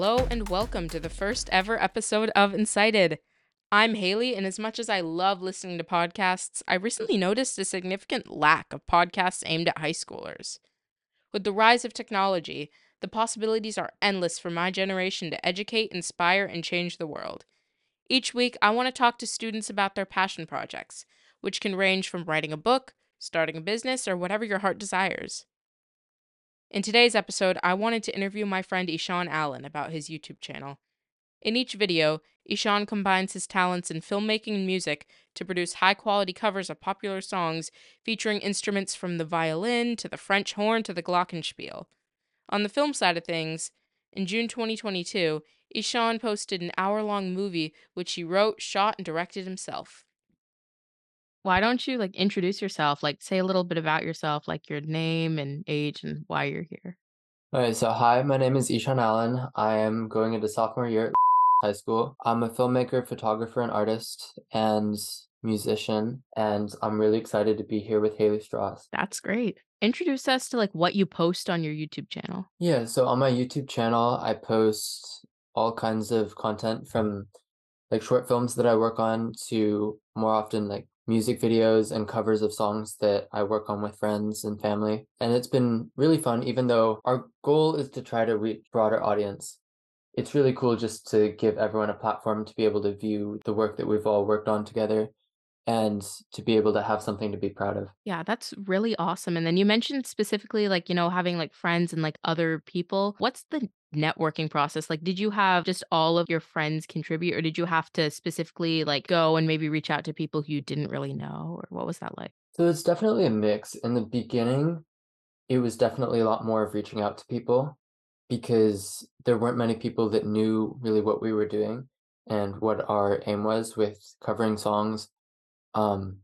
Hello and welcome to the first ever episode of Insighted. I'm Haley, and as much as I love listening to podcasts, I recently noticed a significant lack of podcasts aimed at high schoolers. With the rise of technology, the possibilities are endless for my generation to educate, inspire, and change the world. Each week, I want to talk to students about their passion projects, which can range from writing a book, starting a business, or whatever your heart desires. In today's episode, I wanted to interview my friend Ishaan Allen about his YouTube channel. In each video, Ishaan combines his talents in filmmaking and music to produce high quality covers of popular songs featuring instruments from the violin to the French horn to the glockenspiel. On the film side of things, in June 2022, Ishaan posted an hour long movie which he wrote, shot, and directed himself. Why don't you like introduce yourself? Like say a little bit about yourself, like your name and age and why you're here. Alright, so hi, my name is Ishaan Allen. I am going into sophomore year at high school. I'm a filmmaker, photographer, and artist, and musician, and I'm really excited to be here with Haley Strauss. That's great. Introduce us to like what you post on your YouTube channel. Yeah, so on my YouTube channel, I post all kinds of content from like short films that I work on to more often like music videos and covers of songs that I work on with friends and family. And it's been really fun, even though our goal is to try to reach broader audience. It's really cool just to give everyone a platform to be able to view the work that we've all worked on together and to be able to have something to be proud of. Yeah, that's really awesome. And then you mentioned specifically like, you know, having like friends and like other people. What's the networking process? Like, did you have just all of your friends contribute or did you have to specifically like go and maybe reach out to people who you didn't really know? Or what was that like? So it's definitely a mix. In the beginning, it was definitely a lot more of reaching out to people because there weren't many people that knew really what we were doing and what our aim was with covering songs um,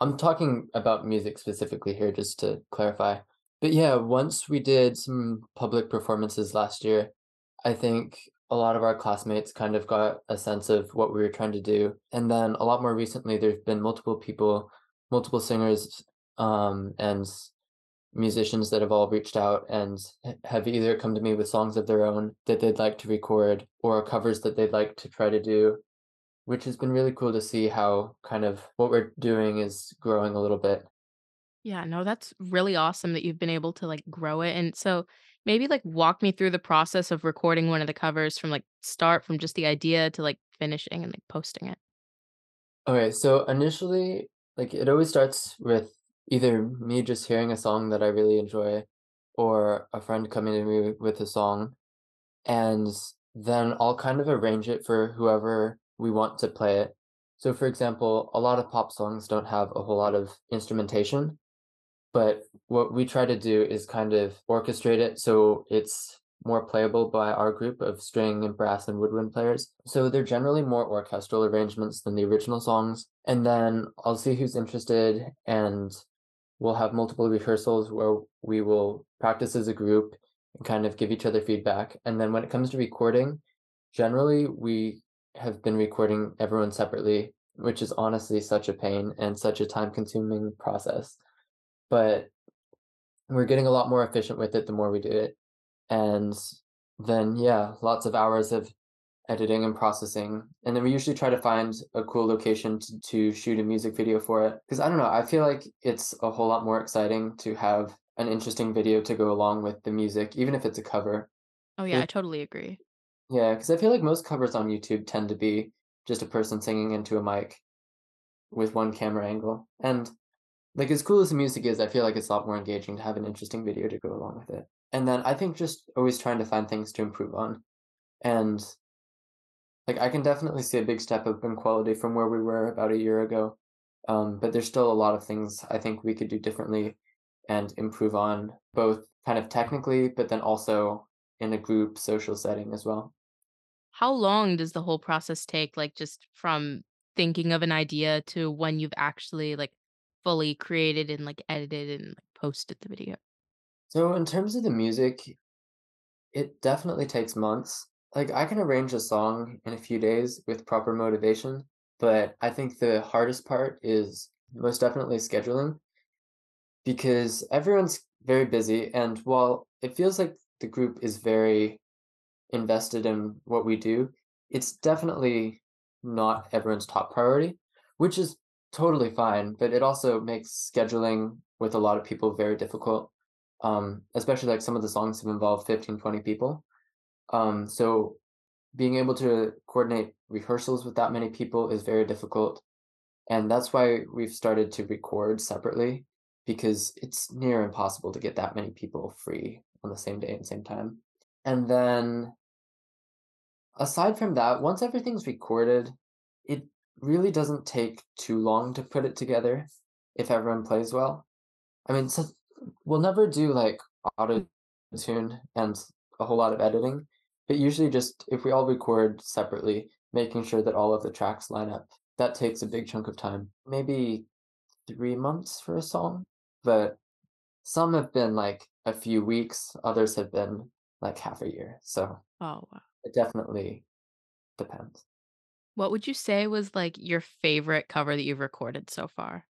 I'm talking about music specifically here, just to clarify. But yeah, once we did some public performances last year, I think a lot of our classmates kind of got a sense of what we were trying to do. And then a lot more recently, there's been multiple people, multiple singers, um, and musicians that have all reached out and have either come to me with songs of their own that they'd like to record or covers that they'd like to try to do which has been really cool to see how kind of what we're doing is growing a little bit. Yeah, no, that's really awesome that you've been able to like grow it. And so maybe like walk me through the process of recording one of the covers from like start from just the idea to like finishing and like posting it. Okay, so initially, like it always starts with either me just hearing a song that I really enjoy or a friend coming to me with a song and then I'll kind of arrange it for whoever we want to play it. So, for example, a lot of pop songs don't have a whole lot of instrumentation, but what we try to do is kind of orchestrate it so it's more playable by our group of string and brass and woodwind players. So they're generally more orchestral arrangements than the original songs. And then I'll see who's interested and we'll have multiple rehearsals where we will practice as a group and kind of give each other feedback. And then when it comes to recording, generally we have been recording everyone separately, which is honestly such a pain and such a time consuming process. But we're getting a lot more efficient with it the more we do it. And then, yeah, lots of hours of editing and processing. And then we usually try to find a cool location to, to shoot a music video for it. Because I don't know, I feel like it's a whole lot more exciting to have an interesting video to go along with the music, even if it's a cover. Oh, yeah, it, I totally agree. Yeah, because I feel like most covers on YouTube tend to be just a person singing into a mic with one camera angle. And like as cool as the music is, I feel like it's a lot more engaging to have an interesting video to go along with it. And then I think just always trying to find things to improve on. And like I can definitely see a big step up in quality from where we were about a year ago. Um, but there's still a lot of things I think we could do differently and improve on, both kind of technically, but then also in a group social setting as well. How long does the whole process take, like, just from thinking of an idea to when you've actually, like, fully created and, like, edited and, like, posted the video? So in terms of the music, it definitely takes months. Like, I can arrange a song in a few days with proper motivation, but I think the hardest part is most definitely scheduling because everyone's very busy, and while it feels like the group is very invested in what we do, it's definitely not everyone's top priority, which is totally fine, but it also makes scheduling with a lot of people very difficult. Um, especially like some of the songs have involved 15, 20 people. Um, so being able to coordinate rehearsals with that many people is very difficult. And that's why we've started to record separately because it's near impossible to get that many people free on the same day and same time. And then aside from that, once everything's recorded, it really doesn't take too long to put it together if everyone plays well. I mean, so we'll never do like auto tune and a whole lot of editing, but usually just if we all record separately, making sure that all of the tracks line up, that takes a big chunk of time. Maybe three months for a song, but some have been like a few weeks, others have been like half a year. So Oh, wow. It definitely depends. What would you say was like your favorite cover that you've recorded so far?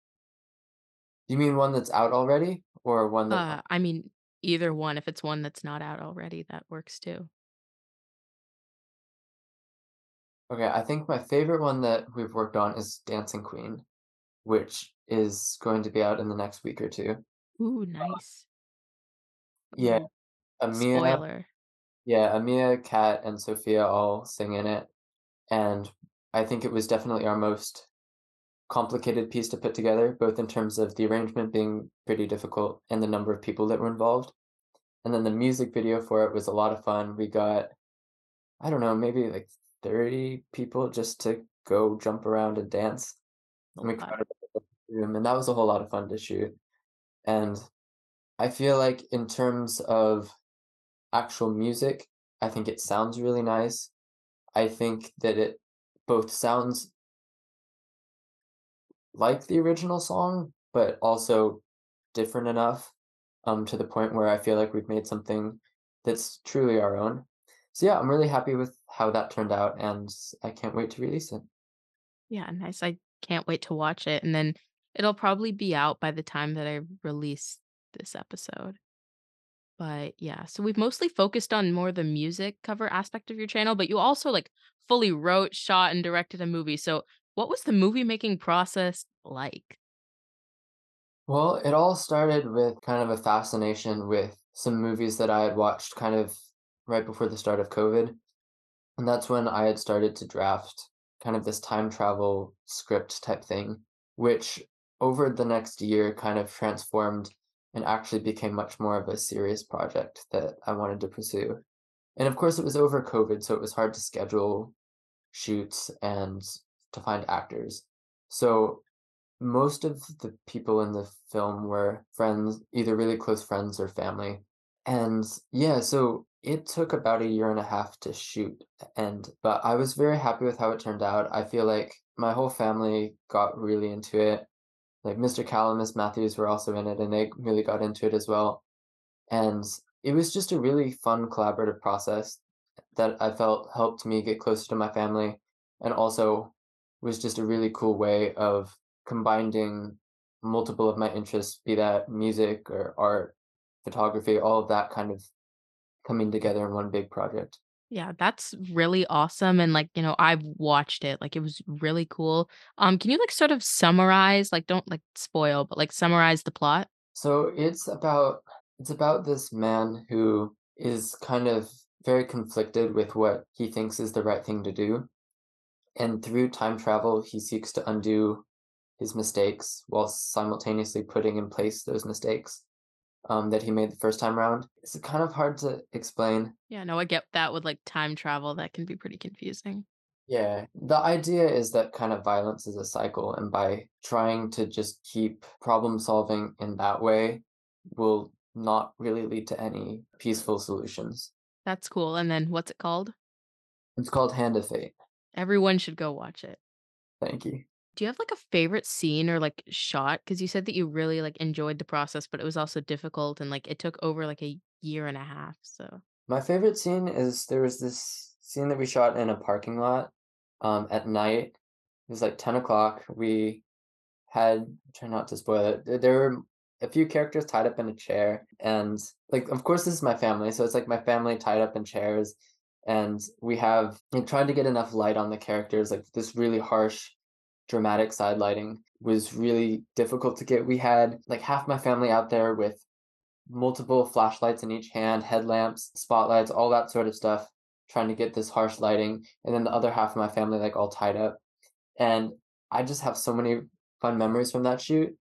You mean one that's out already or one that Uh, I mean, either one. If it's one that's not out already, that works too. Okay, I think my favorite one that we've worked on is Dancing Queen, which is going to be out in the next week or two. Ooh, nice. Yeah, Amia, spoiler. Yeah, Amia, Kat, and Sophia all sing in it, and I think it was definitely our most complicated piece to put together, both in terms of the arrangement being pretty difficult and the number of people that were involved. And then the music video for it was a lot of fun. We got, I don't know, maybe like 30 people just to go jump around and dance. And we crowded the room, and that was a whole lot of fun to shoot. And I feel like in terms of actual music, I think it sounds really nice. I think that it both sounds like the original song, but also different enough um, to the point where I feel like we've made something that's truly our own. So yeah, I'm really happy with how that turned out, and I can't wait to release it. Yeah, nice. I can't wait to watch it. And then it'll probably be out by the time that I release this episode. But yeah, so we've mostly focused on more the music cover aspect of your channel, but you also like fully wrote, shot, and directed a movie. So what was the movie making process like? Well, it all started with kind of a fascination with some movies that I had watched kind of right before the start of COVID. And that's when I had started to draft kind of this time travel script type thing, which over the next year kind of transformed and actually became much more of a serious project that I wanted to pursue. And of course, it was over COVID, so it was hard to schedule shoots and to find actors. So most of the people in the film were friends, either really close friends or family. And yeah, so it took about a year and a half to shoot and but I was very happy with how it turned out. I feel like my whole family got really into it. Like Mr. Callum, Miss Matthews were also in it and they really got into it as well. And it was just a really fun collaborative process that I felt helped me get closer to my family and also was just a really cool way of combining multiple of my interests, be that music or art, photography, all of that kind of coming together in one big project. Yeah, that's really awesome. And like, you know, I've watched it. Like it was really cool. Um, can you like sort of summarize, like don't like spoil, but like summarize the plot? So it's about it's about this man who is kind of very conflicted with what he thinks is the right thing to do. And through time travel, he seeks to undo his mistakes while simultaneously putting in place those mistakes um, that he made the first time around. It's kind of hard to explain. Yeah, no, I get that with like time travel. That can be pretty confusing. Yeah, the idea is that kind of violence is a cycle, and by trying to just keep problem solving in that way will not really lead to any peaceful solutions. That's cool. And then what's it called? It's called Hand of Fate. Everyone should go watch it. Thank you. Do you have like a favorite scene or like shot? Because you said that you really like enjoyed the process, but it was also difficult and like it took over like a year and a half. So My favorite scene is there was this scene that we shot in a parking lot um, at night. It was like 10 o'clock. We had, try not to spoil it, there there were a few characters tied up in a chair. And like, of course, this is my family. So it's like my family tied up in chairs. and we have and trying to get enough light on the characters, like this really harsh, dramatic side lighting was really difficult to get. We had like half my family out there with multiple flashlights in each hand, headlamps, spotlights, all that sort of stuff, trying to get this harsh lighting. And then the other half of my family, like all tied up. And I just have so many fun memories from that shoot.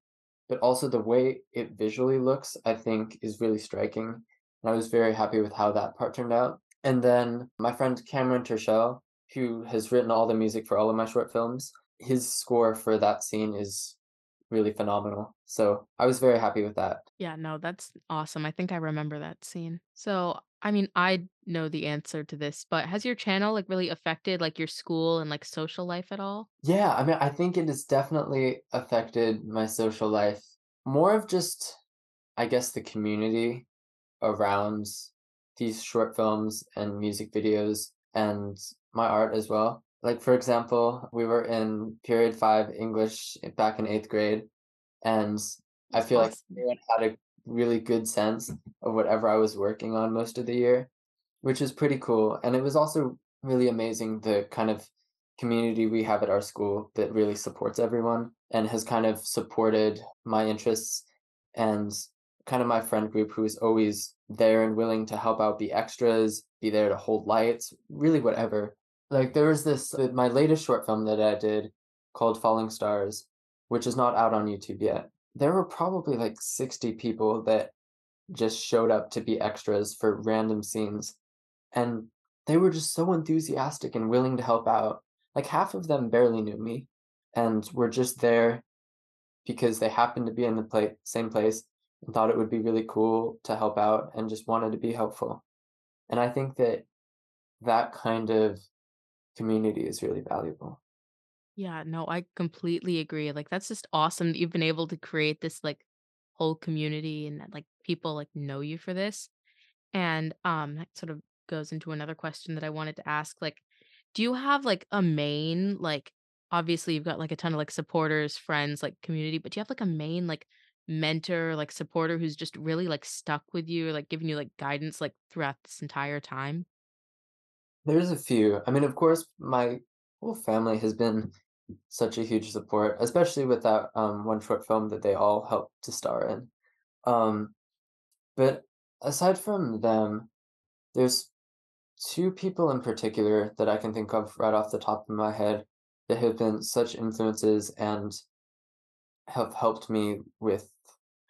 But also the way it visually looks, I think, is really striking. And I was very happy with how that part turned out. And then my friend Cameron Tershell, who has written all the music for all of my short films, his score for that scene is really phenomenal. So I was very happy with that. Yeah, no, that's awesome. I think I remember that scene. So, I mean, I know the answer to this, but has your channel like really affected like your school and like social life at all? Yeah, I mean, I think it has definitely affected my social life. More of just, I guess, the community around these short films and music videos and my art as well. Like, for example, we were in period five English back in eighth grade, and I feel like everyone had a really good sense of whatever I was working on most of the year, which is pretty cool. And it was also really amazing the kind of community we have at our school that really supports everyone and has kind of supported my interests and kind of my friend group who is always there and willing to help out, be extras, be there to hold lights, really whatever. Like there was this uh, my latest short film that I did called Falling Stars, which is not out on YouTube yet. There were probably like 60 people that just showed up to be extras for random scenes, and they were just so enthusiastic and willing to help out. Like half of them barely knew me and were just there because they happened to be in the pla- same place and thought it would be really cool to help out and just wanted to be helpful. And I think that that kind of community is really valuable. Yeah, no, I completely agree. Like that's just awesome that you've been able to create this like whole community and that like people like know you for this. And um that sort of goes into another question that I wanted to ask. Like, do you have like a main like obviously you've got like a ton of like supporters, friends, like community, but do you have like a main like mentor, like supporter who's just really like stuck with you or like giving you like guidance like throughout this entire time? There's a few. I mean, of course, my whole family has been such a huge support, especially with that um, one short film that they all helped to star in. Um, but aside from them, there's two people in particular that I can think of right off the top of my head that have been such influences and have helped me with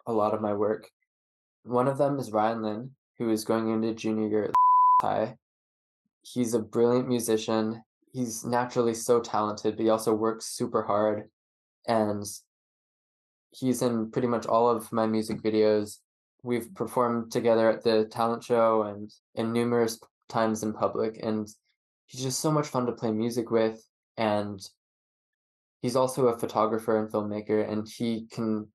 a lot of my work. One of them is Ryan Lynn, who is going into junior year at high. He's a brilliant musician. He's naturally so talented, but he also works super hard. And he's in pretty much all of my music videos. We've performed together at the talent show and in numerous times in public. And he's just so much fun to play music with. And he's also a photographer and filmmaker, and he can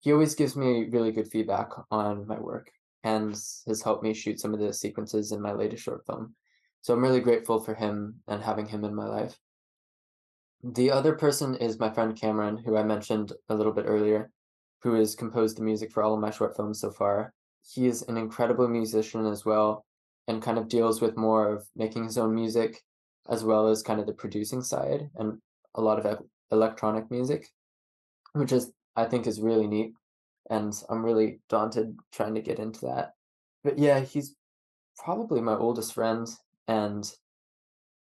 he always gives me really good feedback on my work and has helped me shoot some of the sequences in my latest short film. So I'm really grateful for him and having him in my life. The other person is my friend Cameron, who I mentioned a little bit earlier, who has composed the music for all of my short films so far. He is an incredible musician as well and kind of deals with more of making his own music as well as kind of the producing side and a lot of electronic music, which is I think is really neat and I'm really daunted trying to get into that. But yeah, he's probably my oldest friend, and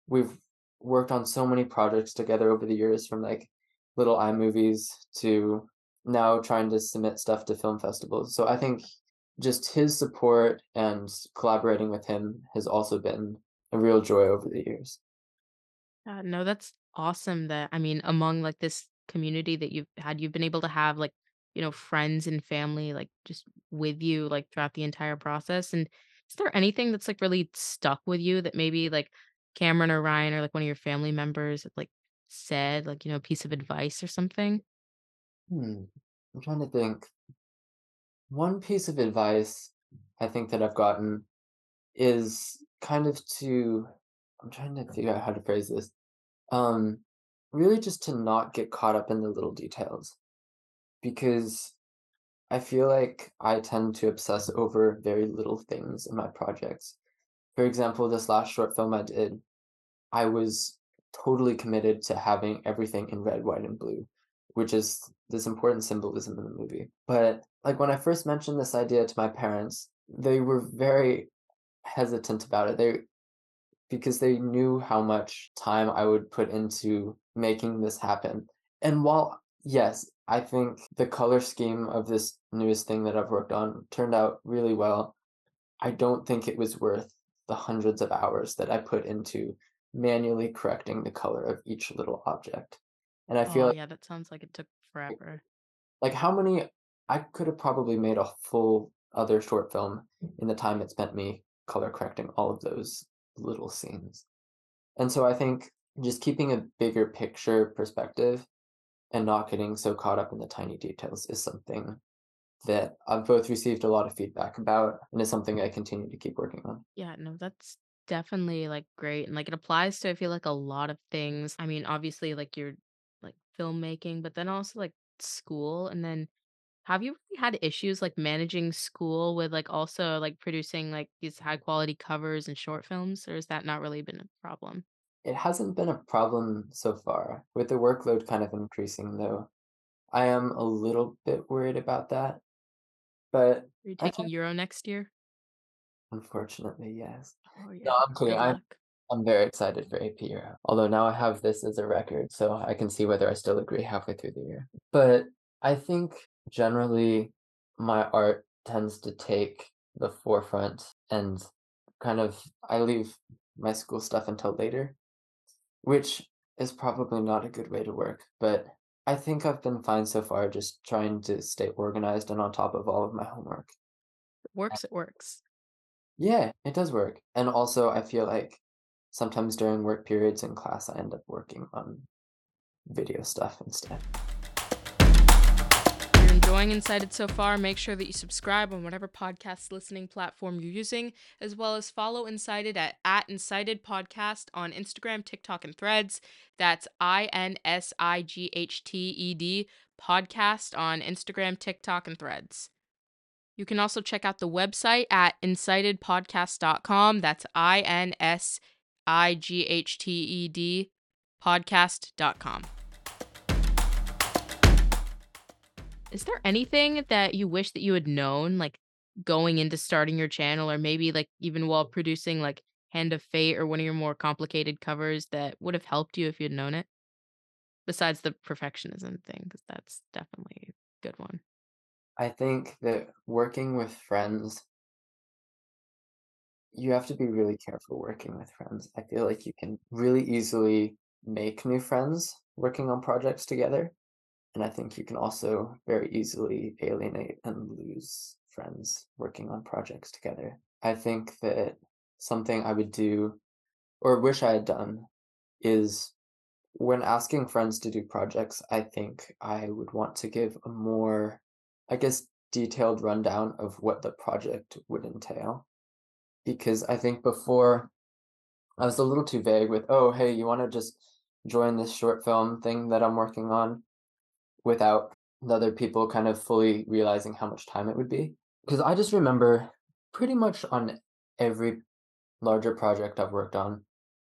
we've worked on so many projects together over the years, from like little iMovies to now trying to submit stuff to film festivals. So I think just his support and collaborating with him has also been a real joy over the years. Uh, no, that's awesome that I mean, among like this community that you've had, you've been able to have like, you know, friends and family like just with you like throughout the entire process. And is there anything that's like really stuck with you that maybe like Cameron or Ryan or like one of your family members like said, like, you know, a piece of advice or something? Hmm. I'm trying to think. One piece of advice I think that I've gotten is kind of to I'm trying to figure out how to phrase this. Um, really just to not get caught up in the little details because I feel like I tend to obsess over very little things in my projects. For example, this last short film I did, I was totally committed to having everything in red, white, and blue, which is this important symbolism in the movie. But like when I first mentioned this idea to my parents, they were very hesitant about it. They because they knew how much time I would put into making this happen. And while yes, I think the color scheme of this newest thing that I've worked on turned out really well, I don't think it was worth the hundreds of hours that I put into manually correcting the color of each little object. And I feel Oh, like yeah, that sounds like it took forever. like how many I could have probably made a full other short film in the time it spent me color correcting all of those little scenes. And so I think just keeping a bigger picture perspective and not getting so caught up in the tiny details is something that I've both received a lot of feedback about and is something I continue to keep working on. Yeah, no, that's definitely like great. And like it applies to I feel like a lot of things. I mean, obviously like your like filmmaking, but then also like school. And then have you really had issues like managing school with like also like producing like these high quality covers and short films, or has that not really been a problem? It hasn't been a problem so far. With the workload kind of increasing though, I am a little bit worried about that. But Are you taking Euro next year? Unfortunately, yes. Oh No. I'm kidding. I'm. I'm very excited for AP Euro. Although now I have this as a record, so I can see whether I still agree halfway through the year. But I think generally my art tends to take the forefront and kind of I leave my school stuff until later, which is probably not a good way to work, but I think I've been fine so far just trying to stay organized and on top of all of my homework. It works, it works. Yeah, it does work. And also, I feel like sometimes during work periods in class, I end up working on video stuff instead. Enjoying Insighted so far, make sure that you subscribe on whatever podcast listening platform you're using, as well as follow Insighted at, at Insighted Podcast on Instagram, TikTok, and Threads. That's I N S I G H T E D podcast on Instagram, TikTok, and Threads. You can also check out the website at insightedpodcast.com. That's I N S I G H T E D podcast.com. Is there anything that you wish that you had known, like going into starting your channel, or maybe like even while producing like Hand of Fate or one of your more complicated covers that would have helped you if you'd known it? Besides the perfectionism thing, because that's definitely a good one. I think that working with friends, you have to be really careful working with friends. I feel like you can really easily make new friends working on projects together. And I think you can also very easily alienate and lose friends working on projects together. I think that something I would do or wish I had done is when asking friends to do projects, I think I would want to give a more, I guess, detailed rundown of what the project would entail. Because I think before I was a little too vague with, oh, hey, you want to just join this short film thing that I'm working on without the other people kind of fully realizing how much time it would be. Because I just remember pretty much on every larger project I've worked on,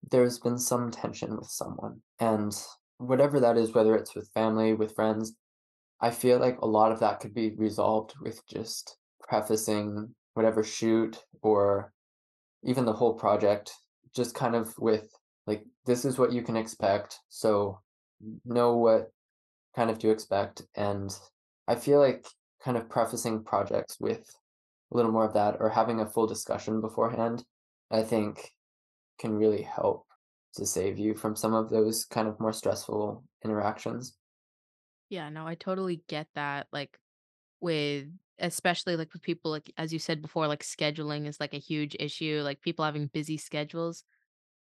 there's been some tension with someone. And whatever that is, whether it's with family, with friends, I feel like a lot of that could be resolved with just prefacing whatever shoot or even the whole project, just kind of with like, this is what you can expect. So know what kind of to expect. And I feel like kind of prefacing projects with a little more of that or having a full discussion beforehand, I think can really help to save you from some of those kind of more stressful interactions. Yeah, no, I totally get that. Like with especially like with people like as you said before, like scheduling is like a huge issue. Like people having busy schedules.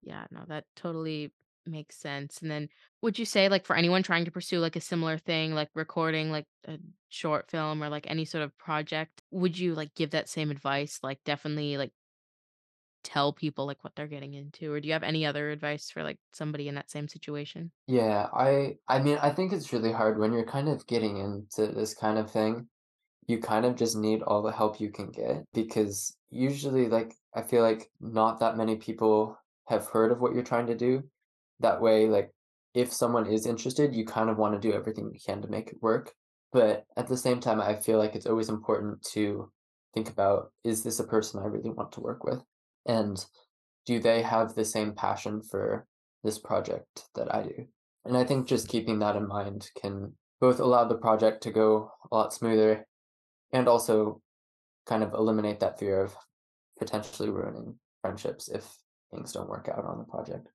Yeah, no, that totally makes sense. And then would you say like for anyone trying to pursue like a similar thing, like recording like a short film or like any sort of project, would you like give that same advice? Like definitely like tell people like what they're getting into? Or do you have any other advice for like somebody in that same situation? Yeah, I I mean, I think it's really hard when you're kind of getting into this kind of thing. You kind of just need all the help you can get because usually like I feel like not that many people have heard of what you're trying to do. That way, like, if someone is interested, you kind of wanna do everything you can to make it work. But at the same time, I feel like it's always important to think about, is this a person I really want to work with? And do they have the same passion for this project that I do? And I think just keeping that in mind can both allow the project to go a lot smoother and also kind of eliminate that fear of potentially ruining friendships if things don't work out on the project.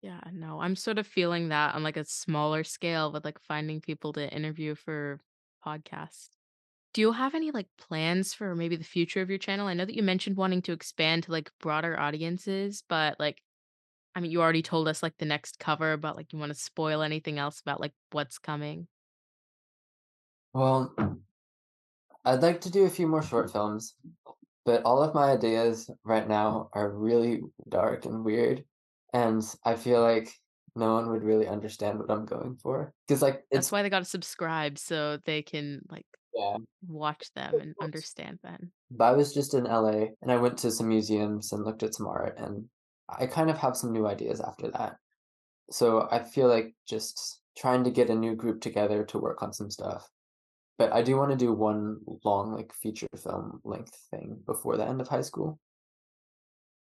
Yeah, no, I'm sort of feeling that on like a smaller scale with like finding people to interview for podcasts. Do you have any like plans for maybe the future of your channel? I know that you mentioned wanting to expand to like broader audiences, but like I mean, you already told us like the next cover, but like you want to spoil anything else about like what's coming? Well, I'd like to do a few more short films, but all of my ideas right now are really dark and weird, and I feel like no one would really understand what I'm going for. Because like, That's why they got to subscribe so they can like yeah. watch them and understand them. But I was just in LA, and I went to some museums and looked at some art, and I kind of have some new ideas after that. So I feel like just trying to get a new group together to work on some stuff. But I do wanna do one long, like, feature film length thing before the end of high school.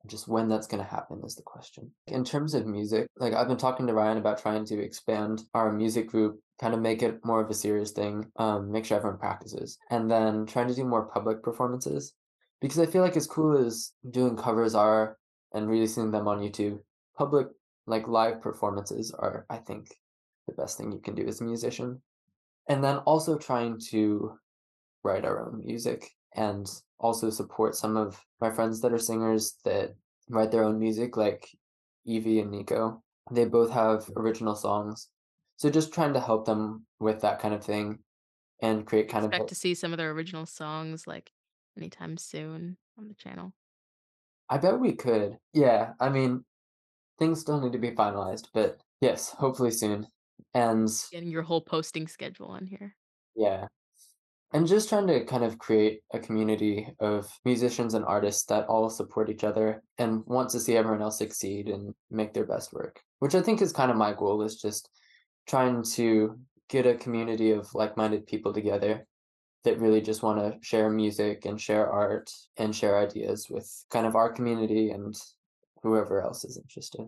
Just when that's gonna happen is the question. In terms of music, like, I've been talking to Ryan about trying to expand our music group, kind of make it more of a serious thing, um, make sure everyone practices, and then trying to do more public performances. Because I feel like as cool as doing covers are and releasing them on YouTube, public, like, live performances are, I think, the best thing you can do as a musician. And then also trying to write our own music and also support some of my friends that are singers that write their own music, like Evie and Nico. They both have original songs. So just trying to help them with that kind of thing and create kind of a Expect to see some of their original songs like anytime soon on the channel. I bet we could. Yeah, I mean, things still need to be finalized, but yes, hopefully soon. And Getting your whole posting schedule on here. yeah. And just trying to kind of create a community of musicians and artists that all support each other and want to see everyone else succeed and make their best work, which I think is kind of my goal is just trying to get a community of like-minded people together that really just want to share music and share art and share ideas with kind of our community and whoever else is interested.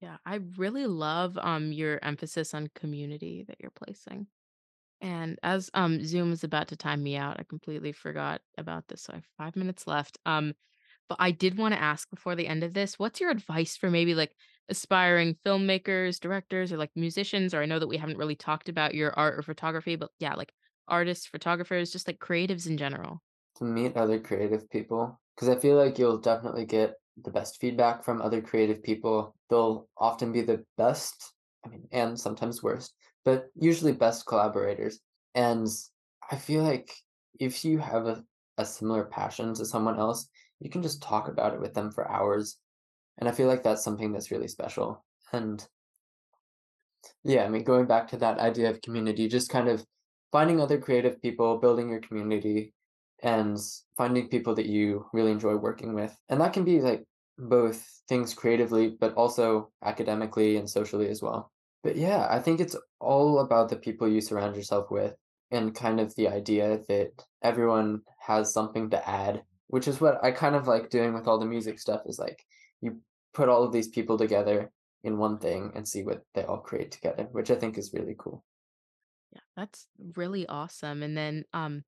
Yeah, I really love um your emphasis on community that you're placing. And as um Zoom is about to time me out, I completely forgot about this. So I have five minutes left. Um, but I did want to ask before the end of this, what's your advice for maybe like aspiring filmmakers, directors, or like musicians? Or I know that we haven't really talked about your art or photography, but yeah, like artists, photographers, just like creatives in general. To meet other creative people, because I feel like you'll definitely get the best feedback from other creative people. They'll often be the best, I mean, and sometimes worst, but usually best collaborators. And I feel like if you have a, a similar passion to someone else, you can just talk about it with them for hours. And I feel like that's something that's really special. And yeah, I mean, going back to that idea of community, just kind of finding other creative people, building your community, and finding people that you really enjoy working with. And that can be like both things creatively, but also academically and socially as well. But yeah, I think it's all about the people you surround yourself with and kind of the idea that everyone has something to add, which is what I kind of like doing with all the music stuff is like you put all of these people together in one thing and see what they all create together, which I think is really cool. Yeah, that's really awesome. And then um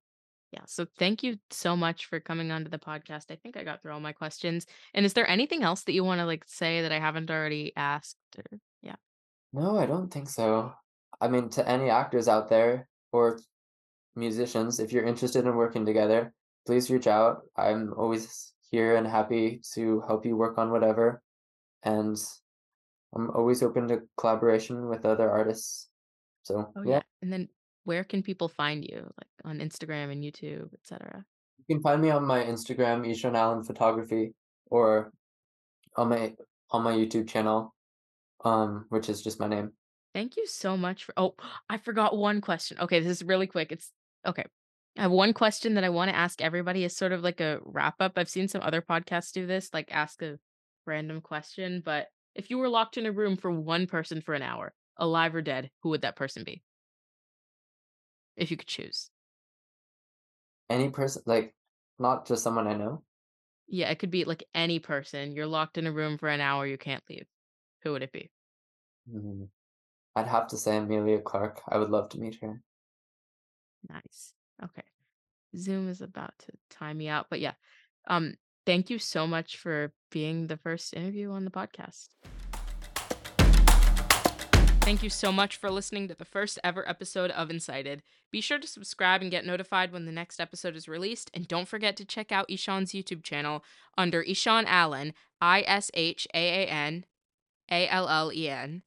Yeah, so thank you so much for coming onto the podcast. I think I got through all my questions. And is there anything else that you want to like say that I haven't already asked or. No, I don't think so. I mean, to any actors out there or musicians, if you're interested in working together, please reach out. I'm always here and happy to help you work on whatever. And I'm always open to collaboration with other artists. So, Oh yeah, yeah. And then where can people find you? Like on Instagram and YouTube, etc. you can find me on my Instagram, Ishaan Allen Photography, or on my on my YouTube channel, um, which is just my name. Thank you so much for Oh, I forgot one question. Okay, this is really quick. It's okay. I have one question that I wanna ask everybody as sort of like a wrap up. I've seen some other podcasts do this, like ask a random question, but if you were locked in a room for one person for an hour, alive or dead, who would that person be? If you could choose. Any person like, not just someone I know? Yeah, it could be like any person. You're locked in a room for an hour, you can't leave. Who would it be? Mm, I'd have to say Amelia Clark. I would love to meet her. Nice. Okay. Zoom is about to time me out, but yeah. Um, thank you so much for being the first interview on the podcast. Thank you so much for listening to the first ever episode of Insighted. Be sure to subscribe and get notified when the next episode is released, and don't forget to check out Ishaan's YouTube channel under Ishaan Allen, I S H A A N A L L E N,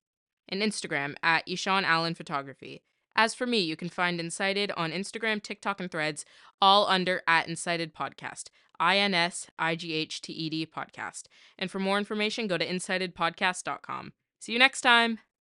and Instagram at Ishaan Allen Photography. As for me, you can find Insighted on Instagram, TikTok, and Threads, all under at Insighted Podcast. I N S I G H T E D podcast. And for more information, go to insightedpodcast.com. See you next time.